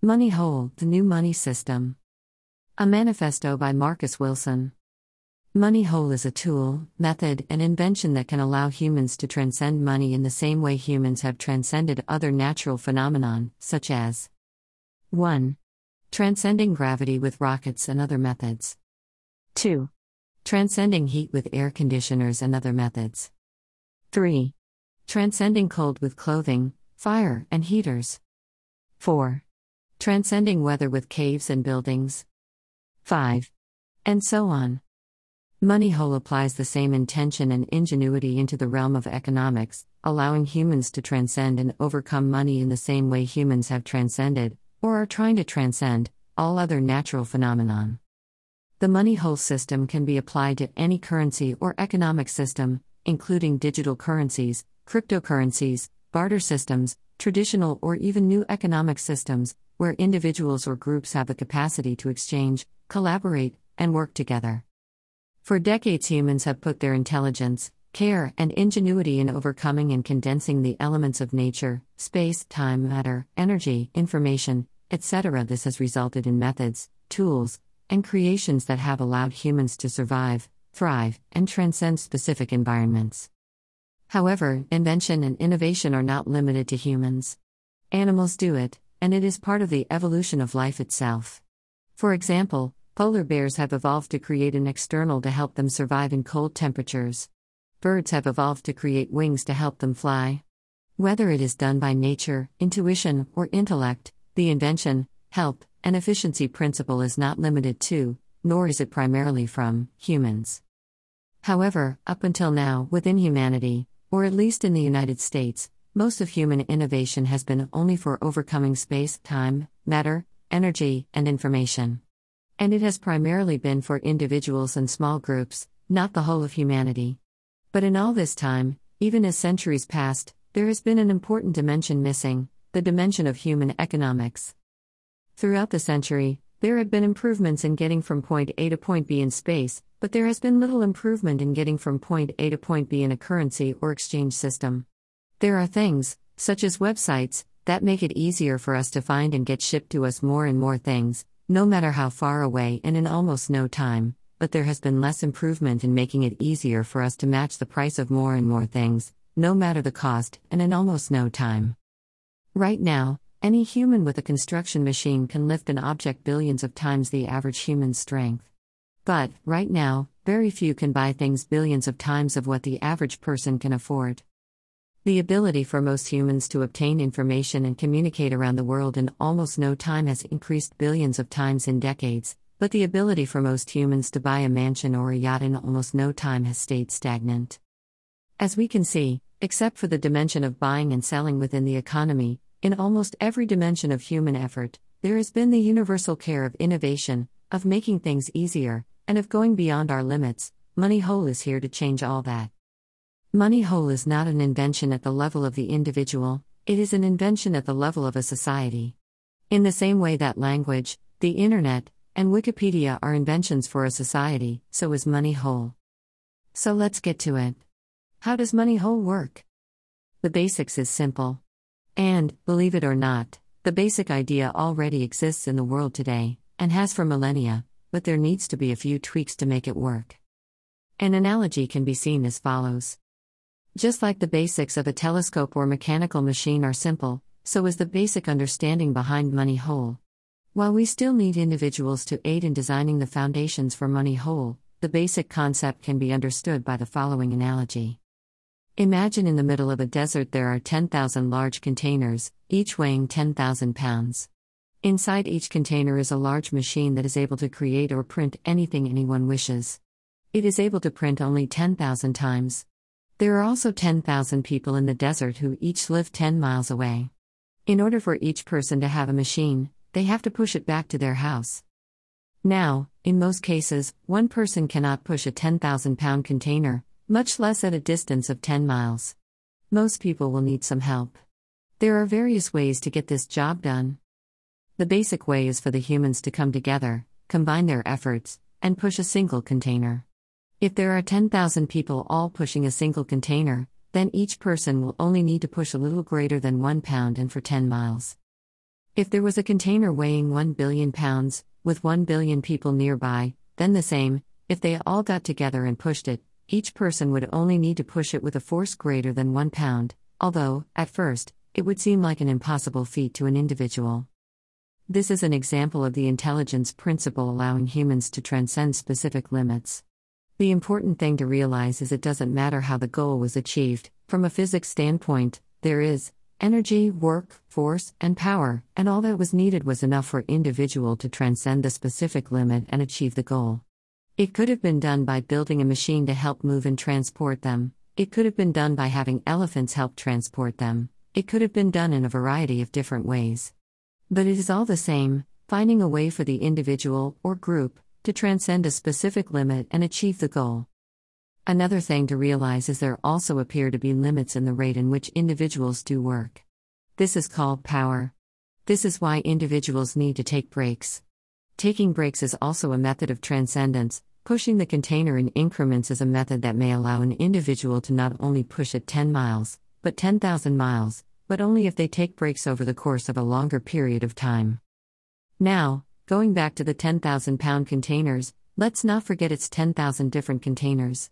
Money Whole The New Money System. A manifesto by Marcus Wilson. Money Whole is a tool, method, and invention that can allow humans to transcend money in the same way humans have transcended other natural phenomenon, such as 1. Transcending gravity with rockets and other methods. 2. Transcending heat with air conditioners and other methods. 3. Transcending cold with clothing, fire, and heaters. 4. Transcending weather with caves and buildings. 5. And so on. Money Whole applies the same intention and ingenuity into the realm of economics, allowing humans to transcend and overcome money in the same way humans have transcended, or are trying to transcend, all other natural phenomenon. The money whole system can be applied to any currency or economic system, including digital currencies, cryptocurrencies, barter systems, traditional or even new economic systems, where individuals or groups have the capacity to exchange, collaborate, and work together. For decades, humans have put their intelligence, care, and ingenuity in overcoming and condensing the elements of nature, space, time, matter, energy, information, etc. This has resulted in methods, tools, and creations that have allowed humans to survive, thrive, and transcend specific environments. However, invention and innovation are not limited to humans. Animals do it, and it is part of the evolution of life itself. For example, polar bears have evolved to create an external to help them survive in cold temperatures. Birds have evolved to create wings to help them fly. Whether it is done by nature, intuition, or intellect, the invention, help, and efficiency principle is not limited to, nor is it primarily from, humans. However, up until now, within humanity, or at least in the United States, most of human innovation has been only for overcoming space, time, matter, energy, and information. And it has primarily been for individuals and small groups, not the whole of humanity. But in all this time, even as centuries passed, there has been an important dimension missing the dimension of human economics. Throughout the century, there have been improvements in getting from point A to point B in space, but there has been little improvement in getting from point A to point B in a currency or exchange system. There are things, such as websites, that make it easier for us to find and get shipped to us more and more things, no matter how far away and in almost no time, but there has been less improvement in making it easier for us to match the price of more and more things, no matter the cost, and in almost no time. Right now, any human with a construction machine can lift an object billions of times the average human strength. But, right now, very few can buy things billions of times of what the average person can afford. The ability for most humans to obtain information and communicate around the world in almost no time has increased billions of times in decades, but the ability for most humans to buy a mansion or a yacht in almost no time has stayed stagnant. As we can see, except for the dimension of buying and selling within the economy, in almost every dimension of human effort, there has been the universal care of innovation, of making things easier, and of going beyond our limits. Money Whole is here to change all that. Money Whole is not an invention at the level of the individual, it is an invention at the level of a society. In the same way that language, the internet, and Wikipedia are inventions for a society, so is Money Whole. So let's get to it. How does Money Whole work? The basics is simple. And, believe it or not, the basic idea already exists in the world today, and has for millennia, but there needs to be a few tweaks to make it work. An analogy can be seen as follows. Just like the basics of a telescope or mechanical machine are simple, so is the basic understanding behind Money Whole. While we still need individuals to aid in designing the foundations for Money Whole, the basic concept can be understood by the following analogy. Imagine in the middle of a desert there are 10,000 large containers, each weighing 10,000 pounds. Inside each container is a large machine that is able to create or print anything anyone wishes. It is able to print only 10,000 times. There are also 10,000 people in the desert who each live 10 miles away. In order for each person to have a machine, they have to push it back to their house. Now, in most cases, one person cannot push a 10,000 pound container, much less at a distance of 10 miles. Most people will need some help. There are various ways to get this job done. The basic way is for the humans to come together, combine their efforts, and push a single container. If there are 10,000 people all pushing a single container, then each person will only need to push a little greater than 1 pound and for 10 miles. If there was a container weighing 1 billion pounds, with 1 billion people nearby, then the same, if they all got together and pushed it, each person would only need to push it with a force greater than 1 pound, although, at first, it would seem like an impossible feat to an individual. This is an example of the intelligence principle allowing humans to transcend specific limits. The important thing to realize is it doesn't matter how the goal was achieved, from a physics standpoint, there is, energy, work, force, and power, and all that was needed was enough for individual to transcend the specific limit and achieve the goal. It could have been done by building a machine to help move and transport them. It could have been done by having elephants help transport them. It could have been done in a variety of different ways. But it is all the same, finding a way for the individual, or group, to transcend a specific limit and achieve the goal. Another thing to realize is there also appear to be limits in the rate in which individuals do work. This is called power. This is why individuals need to take breaks. Taking breaks is also a method of transcendence. Pushing the container in increments is a method that may allow an individual to not only push it 10 miles, but 10,000 miles, but only if they take breaks over the course of a longer period of time. Now, going back to the 10,000 pound containers, let's not forget it's 10,000 different containers.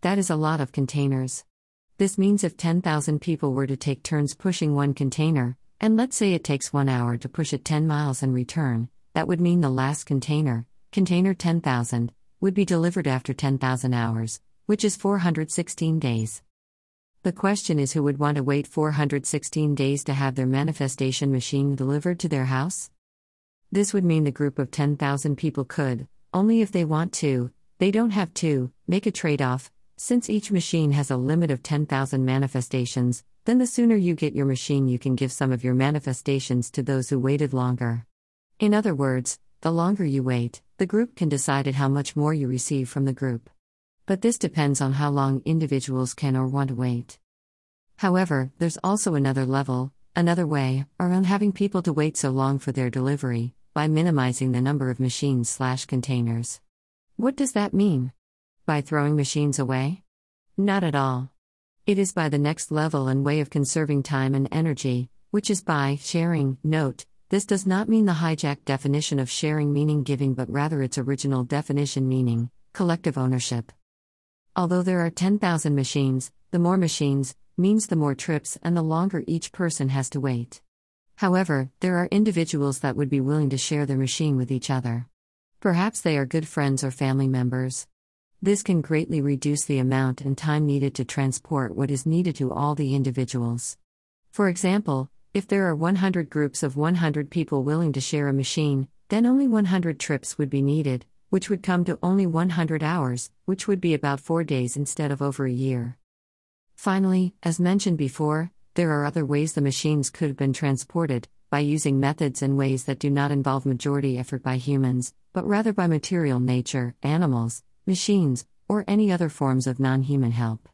That is a lot of containers. This means if 10,000 people were to take turns pushing one container, and let's say it takes one hour to push it 10 miles and return, that would mean the last container, container 10,000, would be delivered after 10,000 hours, which is 416 days. The question is who would want to wait 416 days to have their manifestation machine delivered to their house? This would mean the group of 10,000 people could, only if they want to, they don't have to, make a trade off, since each machine has a limit of 10,000 manifestations, then the sooner you get your machine, you can give some of your manifestations to those who waited longer. In other words, the longer you wait, the group can decide how much more you receive from the group. But this depends on how long individuals can or want to wait. However, there's also another level, another way, around having people to wait so long for their delivery, by minimizing the number of machines slash containers. What does that mean? By throwing machines away? Not at all. It is by the next level and way of conserving time and energy, which is by sharing. Note, this does not mean the hijacked definition of sharing meaning giving, but rather its original definition meaning collective ownership. Although there are 10,000 machines, the more machines means the more trips and the longer each person has to wait. However, there are individuals that would be willing to share their machine with each other. Perhaps they are good friends or family members. This can greatly reduce the amount and time needed to transport what is needed to all the individuals. For example, if there are 100 groups of 100 people willing to share a machine, then only 100 trips would be needed, which would come to only 100 hours, which would be about 4 days instead of over a year. Finally, as mentioned before, there are other ways the machines could have been transported, by using methods and ways that do not involve majority effort by humans, but rather by material nature, animals, machines, or any other forms of non human help.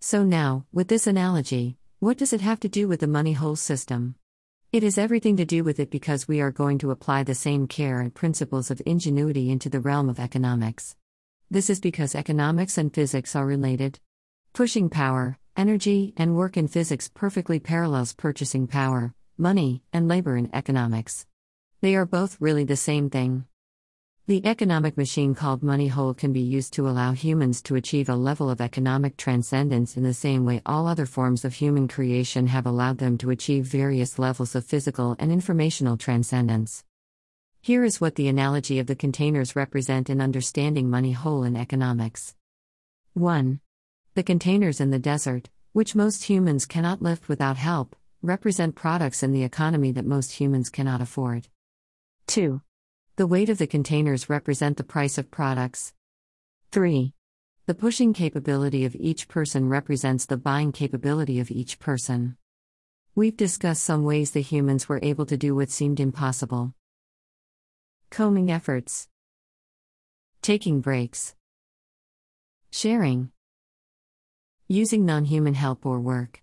So, now, with this analogy, what does it have to do with the money whole system? It has everything to do with it because we are going to apply the same care and principles of ingenuity into the realm of economics. This is because economics and physics are related. Pushing power, energy, and work in physics perfectly parallels purchasing power, money, and labor in economics. They are both really the same thing. The economic machine called money whole can be used to allow humans to achieve a level of economic transcendence in the same way all other forms of human creation have allowed them to achieve various levels of physical and informational transcendence. Here is what the analogy of the containers represent in understanding money whole in economics. 1. The containers in the desert, which most humans cannot lift without help, represent products in the economy that most humans cannot afford. 2. The weight of the containers represent the price of products. 3. The pushing capability of each person represents the buying capability of each person. We've discussed some ways the humans were able to do what seemed impossible. Combing efforts. Taking breaks. Sharing. Using non human help or work.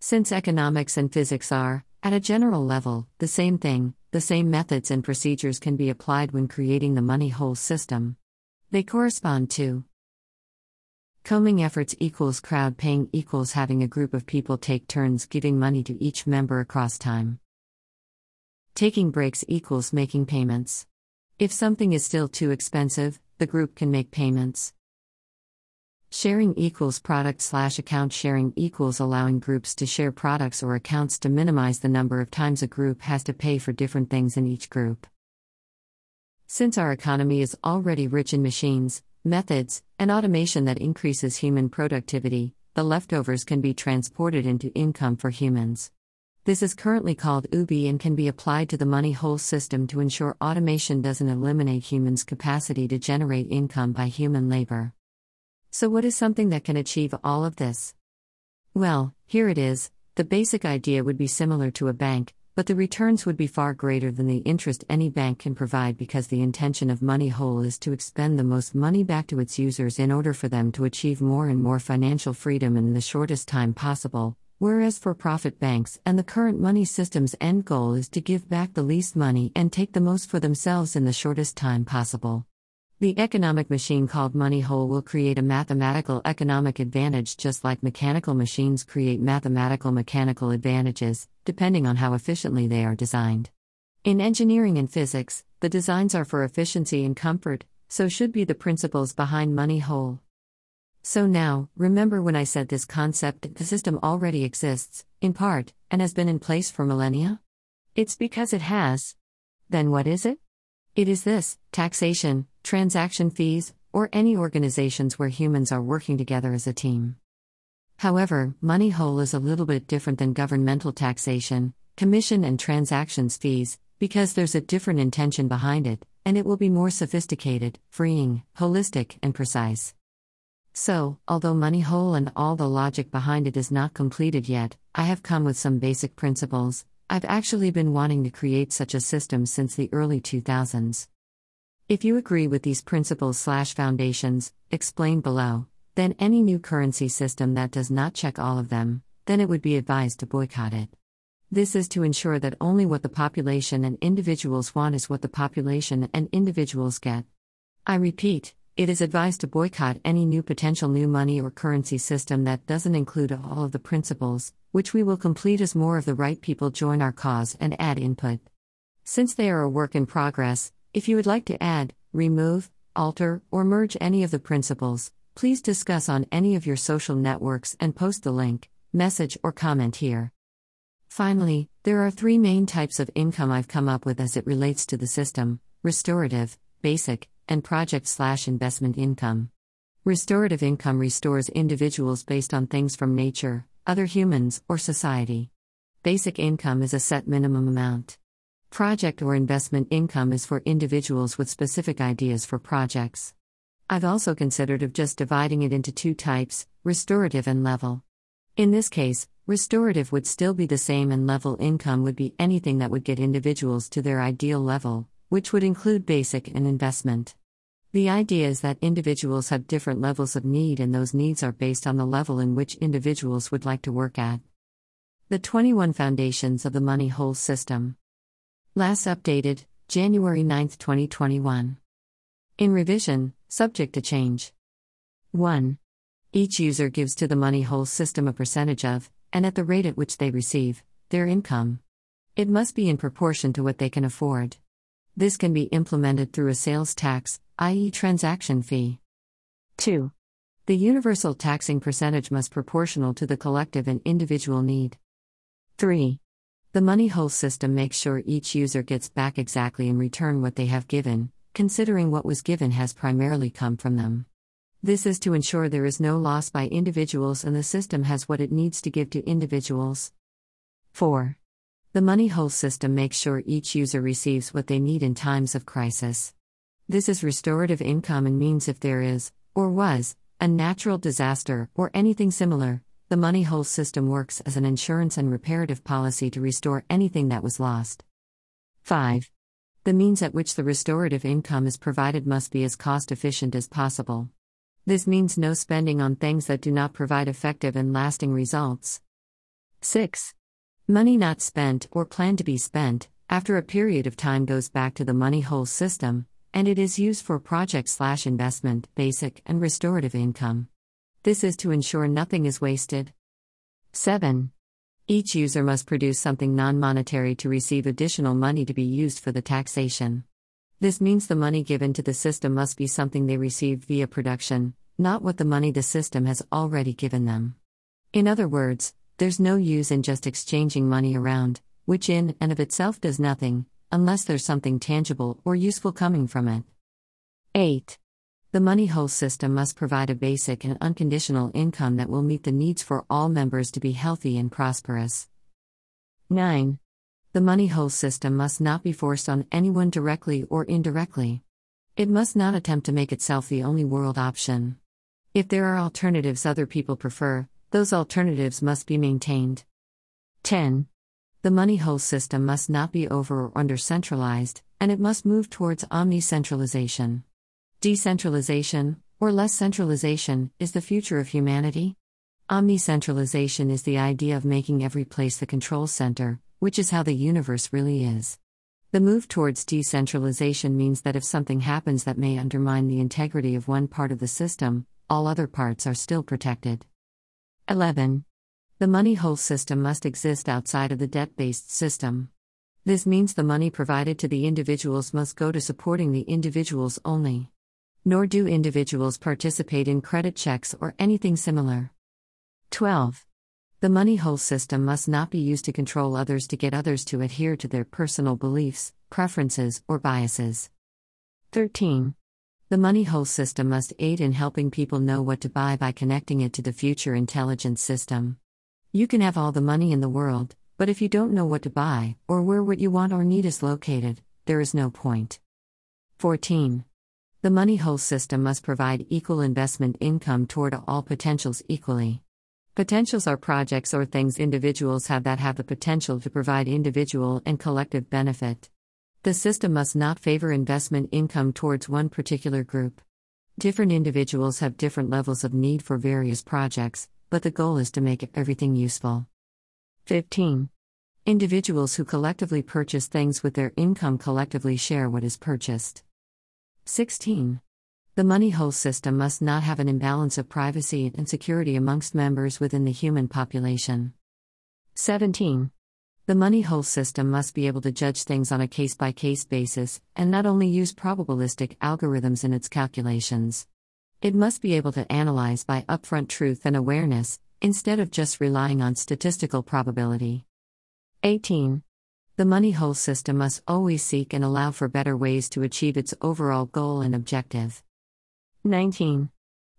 Since economics and physics are, at a general level, the same thing, the same methods and procedures can be applied when creating the money whole system. They correspond to Combing efforts equals crowd paying equals having a group of people take turns giving money to each member across time. taking breaks equals making payments. If something is still too expensive, the group can make payments. Sharing equals product slash account sharing equals allowing groups to share products or accounts to minimize the number of times a group has to pay for different things in each group. Since our economy is already rich in machines, methods, and automation that increases human productivity, the leftovers can be transported into income for humans. This is currently called UBI and can be applied to the money whole system to ensure automation doesn't eliminate humans' capacity to generate income by human labor. So, what is something that can achieve all of this? Well, here it is the basic idea would be similar to a bank, but the returns would be far greater than the interest any bank can provide because the intention of Money Whole is to expend the most money back to its users in order for them to achieve more and more financial freedom in the shortest time possible. Whereas for profit banks and the current money system's end goal is to give back the least money and take the most for themselves in the shortest time possible. The economic machine called money whole will create a mathematical economic advantage just like mechanical machines create mathematical mechanical advantages, depending on how efficiently they are designed. In engineering and physics, the designs are for efficiency and comfort, so should be the principles behind money whole. So now, remember when I said this concept, the system already exists, in part, and has been in place for millennia? It's because it has. Then what is it? It is this taxation, transaction fees, or any organizations where humans are working together as a team. However, money whole is a little bit different than governmental taxation, commission, and transactions fees, because there's a different intention behind it, and it will be more sophisticated, freeing, holistic, and precise. So, although Money Whole and all the logic behind it is not completed yet, I have come with some basic principles, I've actually been wanting to create such a system since the early 2000s. If you agree with these principles slash foundations, explained below, then any new currency system that does not check all of them, then it would be advised to boycott it. This is to ensure that only what the population and individuals want is what the population and individuals get. I repeat, it is advised to boycott any new potential new money or currency system that doesn't include all of the principles, which we will complete as more of the right people join our cause and add input. Since they are a work in progress, if you would like to add, remove, alter, or merge any of the principles, please discuss on any of your social networks and post the link, message, or comment here. Finally, there are three main types of income I've come up with as it relates to the system restorative, basic, and project slash investment income. Restorative income restores individuals based on things from nature, other humans, or society. Basic income is a set minimum amount. Project or investment income is for individuals with specific ideas for projects. I've also considered of just dividing it into two types, restorative and level. In this case, restorative would still be the same and level income would be anything that would get individuals to their ideal level, which would include basic and investment. The idea is that individuals have different levels of need, and those needs are based on the level in which individuals would like to work at. The 21 Foundations of the Money Whole System. Last updated, January 9, 2021. In revision, subject to change. 1. Each user gives to the money whole system a percentage of, and at the rate at which they receive, their income. It must be in proportion to what they can afford. This can be implemented through a sales tax, i.e., transaction fee. 2. The universal taxing percentage must proportional to the collective and individual need. 3. The money whole system makes sure each user gets back exactly in return what they have given, considering what was given has primarily come from them. This is to ensure there is no loss by individuals and the system has what it needs to give to individuals. 4. The money whole system makes sure each user receives what they need in times of crisis. This is restorative income and means if there is, or was, a natural disaster or anything similar, the money whole system works as an insurance and reparative policy to restore anything that was lost. 5. The means at which the restorative income is provided must be as cost efficient as possible. This means no spending on things that do not provide effective and lasting results. 6. Money not spent or planned to be spent, after a period of time goes back to the money whole system, and it is used for project slash investment, basic, and restorative income. This is to ensure nothing is wasted. 7. Each user must produce something non monetary to receive additional money to be used for the taxation. This means the money given to the system must be something they received via production, not what the money the system has already given them. In other words, there's no use in just exchanging money around, which in and of itself does nothing, unless there's something tangible or useful coming from it. 8. The money whole system must provide a basic and unconditional income that will meet the needs for all members to be healthy and prosperous. 9. The money whole system must not be forced on anyone directly or indirectly. It must not attempt to make itself the only world option. If there are alternatives other people prefer, those alternatives must be maintained. 10. The money whole system must not be over or under centralized, and it must move towards omni centralization. Decentralization, or less centralization, is the future of humanity. Omni-centralization is the idea of making every place the control center, which is how the universe really is. The move towards decentralization means that if something happens that may undermine the integrity of one part of the system, all other parts are still protected. 11. The money whole system must exist outside of the debt based system. This means the money provided to the individuals must go to supporting the individuals only nor do individuals participate in credit checks or anything similar. 12. The money whole system must not be used to control others to get others to adhere to their personal beliefs, preferences, or biases. 13. The money whole system must aid in helping people know what to buy by connecting it to the future intelligence system. You can have all the money in the world, but if you don't know what to buy, or where what you want or need is located, there is no point. 14. The money whole system must provide equal investment income toward all potentials equally. Potentials are projects or things individuals have that have the potential to provide individual and collective benefit. The system must not favor investment income towards one particular group. Different individuals have different levels of need for various projects, but the goal is to make everything useful. 15. Individuals who collectively purchase things with their income collectively share what is purchased. 16. The money whole system must not have an imbalance of privacy and security amongst members within the human population. 17. The money whole system must be able to judge things on a case by case basis and not only use probabilistic algorithms in its calculations. It must be able to analyze by upfront truth and awareness, instead of just relying on statistical probability. 18. The money whole system must always seek and allow for better ways to achieve its overall goal and objective. 19.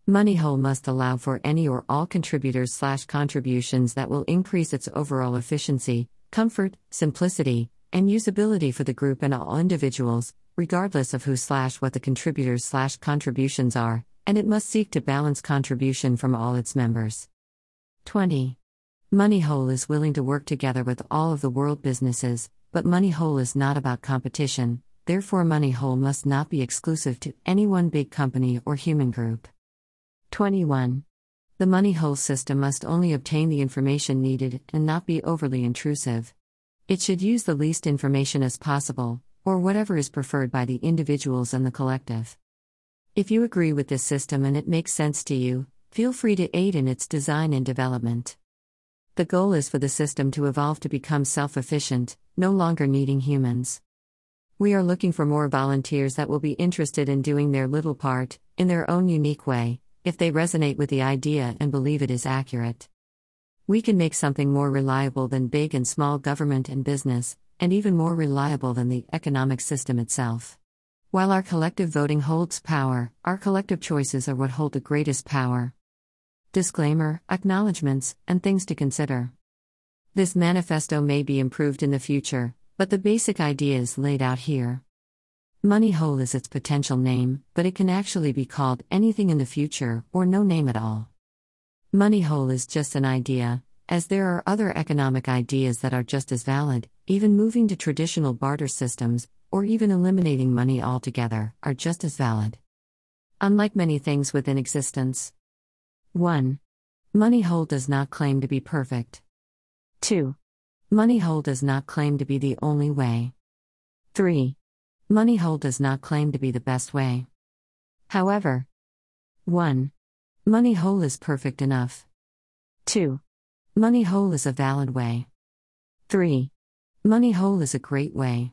Money whole must allow for any or all contributors slash contributions that will increase its overall efficiency, comfort, simplicity, and usability for the group and all individuals, regardless of who slash what the contributors slash contributions are, and it must seek to balance contribution from all its members. 20. Moneywhole is willing to work together with all of the world businesses, but Moneywhole is not about competition, therefore, Moneywhole must not be exclusive to any one big company or human group. 21. The Moneywhole system must only obtain the information needed and not be overly intrusive. It should use the least information as possible, or whatever is preferred by the individuals and the collective. If you agree with this system and it makes sense to you, feel free to aid in its design and development. The goal is for the system to evolve to become self efficient, no longer needing humans. We are looking for more volunteers that will be interested in doing their little part, in their own unique way, if they resonate with the idea and believe it is accurate. We can make something more reliable than big and small government and business, and even more reliable than the economic system itself. While our collective voting holds power, our collective choices are what hold the greatest power. Disclaimer, acknowledgements, and things to consider. This manifesto may be improved in the future, but the basic idea is laid out here. Money whole is its potential name, but it can actually be called anything in the future or no name at all. Money whole is just an idea, as there are other economic ideas that are just as valid, even moving to traditional barter systems, or even eliminating money altogether, are just as valid. Unlike many things within existence, 1. Moneywhole does not claim to be perfect. 2. Moneywhole does not claim to be the only way. 3. Moneywhole does not claim to be the best way. However, 1. Moneywhole is perfect enough. 2. Money whole is a valid way. 3. Money whole is a great way.